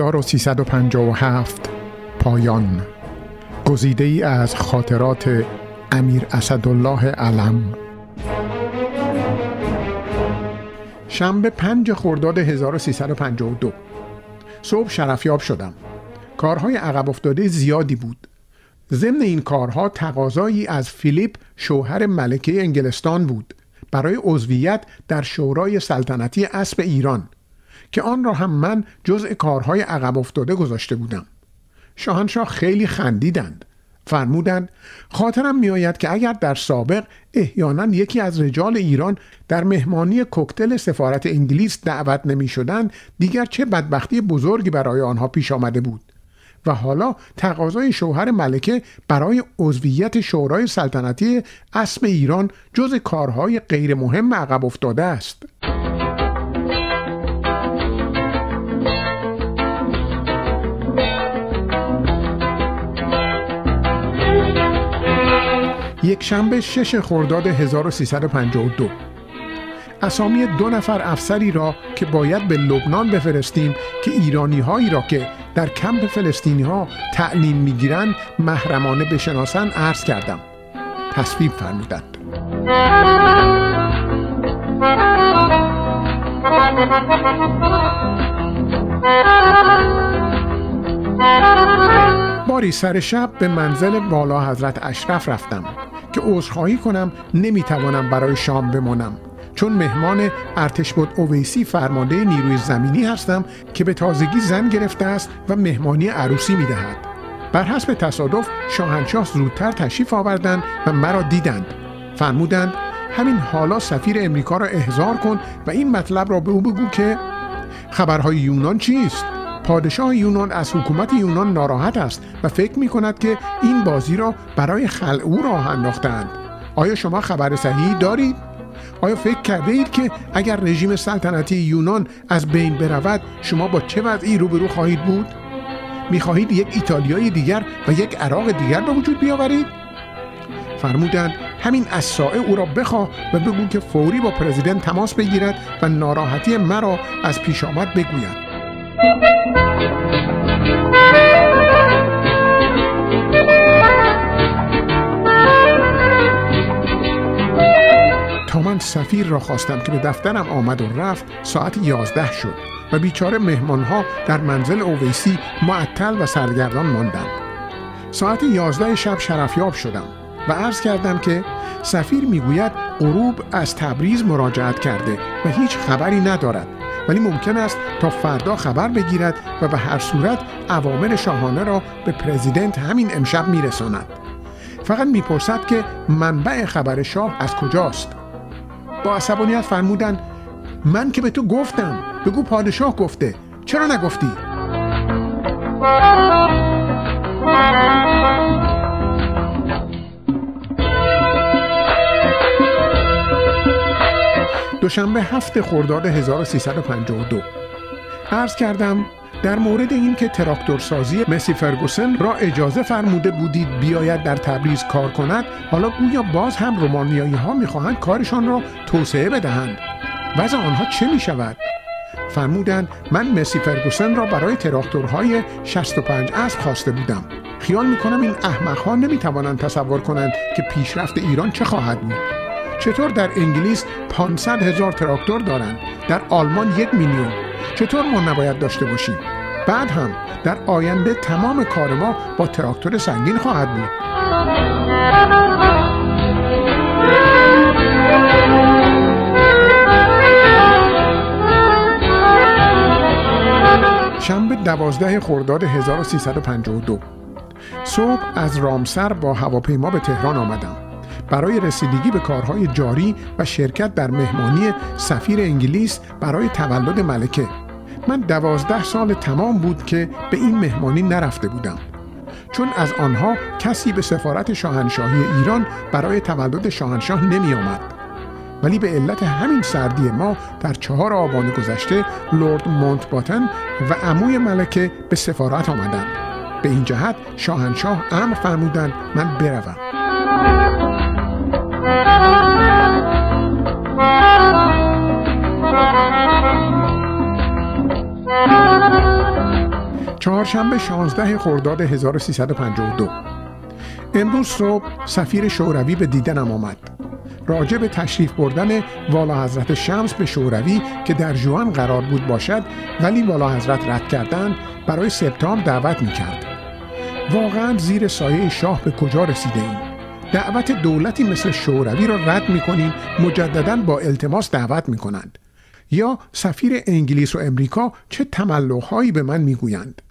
1357 پایان. گزیده ای از خاطرات امیر اسدالله علم. شنبه پنج خرداد 1352 صبح شرفیاب شدم. کارهای عقب افتاده زیادی بود. ضمن این کارها تقاضایی از فیلیپ شوهر ملکه انگلستان بود. برای عضویت در شورای سلطنتی اسب ایران. که آن را هم من جزء کارهای عقب افتاده گذاشته بودم. شاهنشاه خیلی خندیدند. فرمودند خاطرم میآید که اگر در سابق احیانا یکی از رجال ایران در مهمانی کوکتل سفارت انگلیس دعوت نمی دیگر چه بدبختی بزرگی برای آنها پیش آمده بود. و حالا تقاضای شوهر ملکه برای عضویت شورای سلطنتی اسب ایران جز کارهای غیر مهم عقب افتاده است. یک شنبه شش خرداد 1352 اسامی دو نفر افسری را که باید به لبنان بفرستیم که ایرانی هایی را که در کمپ فلسطینی ها تعلیم می‌گیرند محرمانه بشناسن عرض کردم. تصویب فرمودند. باری سر شب به منزل بالا حضرت اشرف رفتم. که عذرخواهی کنم نمی‌توانم برای شام بمانم. چون مهمان ارتش بود اویسی فرمانده نیروی زمینی هستم که به تازگی زن گرفته است و مهمانی عروسی می‌دهد. بر حسب تصادف شاهنشاه زودتر تشریف آوردند و مرا دیدند. فرمودند همین حالا سفیر امریکا را احضار کن و این مطلب را به او بگو که خبرهای یونان چیست؟ پادشاه یونان از حکومت یونان ناراحت است و فکر می کند که این بازی را برای خلع او راه انداختند آیا شما خبر صحیحی دارید؟ آیا فکر کرده اید که اگر رژیم سلطنتی یونان از بین برود شما با چه وضعی روبرو خواهید بود؟ می‌خواهید یک ایتالیای دیگر و یک عراق دیگر به وجود بیاورید؟ فرمودند همین از سائه او را بخواه و بگو که فوری با پرزیدنت تماس بگیرد و ناراحتی مرا از پیش آمد بگوید. سفیر را خواستم که به دفترم آمد و رفت ساعت یازده شد و بیچاره مهمانها در منزل اویسی معطل و سرگردان ماندند. ساعت یازده شب شرفیاب شدم و عرض کردم که سفیر می‌گوید غروب از تبریز مراجعت کرده و هیچ خبری ندارد ولی ممکن است تا فردا خبر بگیرد و به هر صورت عوامل شاهانه را به پرزیدنت همین امشب میرساند. فقط می‌پرسد که منبع خبر شاه از کجاست. با عصبانیت فرمودند من که به تو گفتم بگو پادشاه گفته چرا نگفتی؟ دوشنبه هفت خرداد 1352 عرض کردم در مورد این که تراکتورسازی مسی فرگوسن را اجازه فرموده بودید بیاید در تبریز کار کند حالا گویا باز هم رومانیایی ها می‌خواهند کارشان را توسعه بدهند. وضع آنها چه می شود؟ فرمودند من مسی فرگوسن را برای تراکتورهای 65 اسب خواسته بودم. خیال می‌کنم این احمقها نمی‌توانند تصور کنند که پیشرفت ایران چه خواهد بود. چطور در انگلیس 500 هزار تراکتور دارند؟ در آلمان یک میلیون. چطور ما نباید داشته باشیم؟ بعد هم در آینده تمام کار ما با تراکتور سنگین خواهد بود. شنبه دوازده خرداد 1352 صبح از رامسر با هواپیما به تهران آمدم. برای رسیدگی به کارهای جاری و شرکت در مهمانی سفیر انگلیس برای تولد ملکه. من دوازده سال تمام بود که به این مهمانی نرفته بودم. چون از آنها کسی به سفارت شاهنشاهی ایران برای تولد شاهنشاه نمی آمد. ولی به علت همین سردی ما در چهار آبان گذشته لورد مونت باتن و عموی ملکه به سفارت آمدند. به این جهت شاهنشاه امر فرمودند من بروم. چهارشنبه 16 خرداد 1352 امروز صبح سفیر شوروی به دیدنم آمد راجع به تشریف بردن والا حضرت شمس به شوروی که در جوان قرار بود باشد ولی والا حضرت رد کردند برای سپتامبر دعوت می کرد. واقعا زیر سایه شاه به کجا رسیده ایم؟ دعوت دولتی مثل شوروی را رد می کنیم مجددا با التماس دعوت می کنند. یا سفیر انگلیس و امریکا چه تملقهایی به من می‌گویند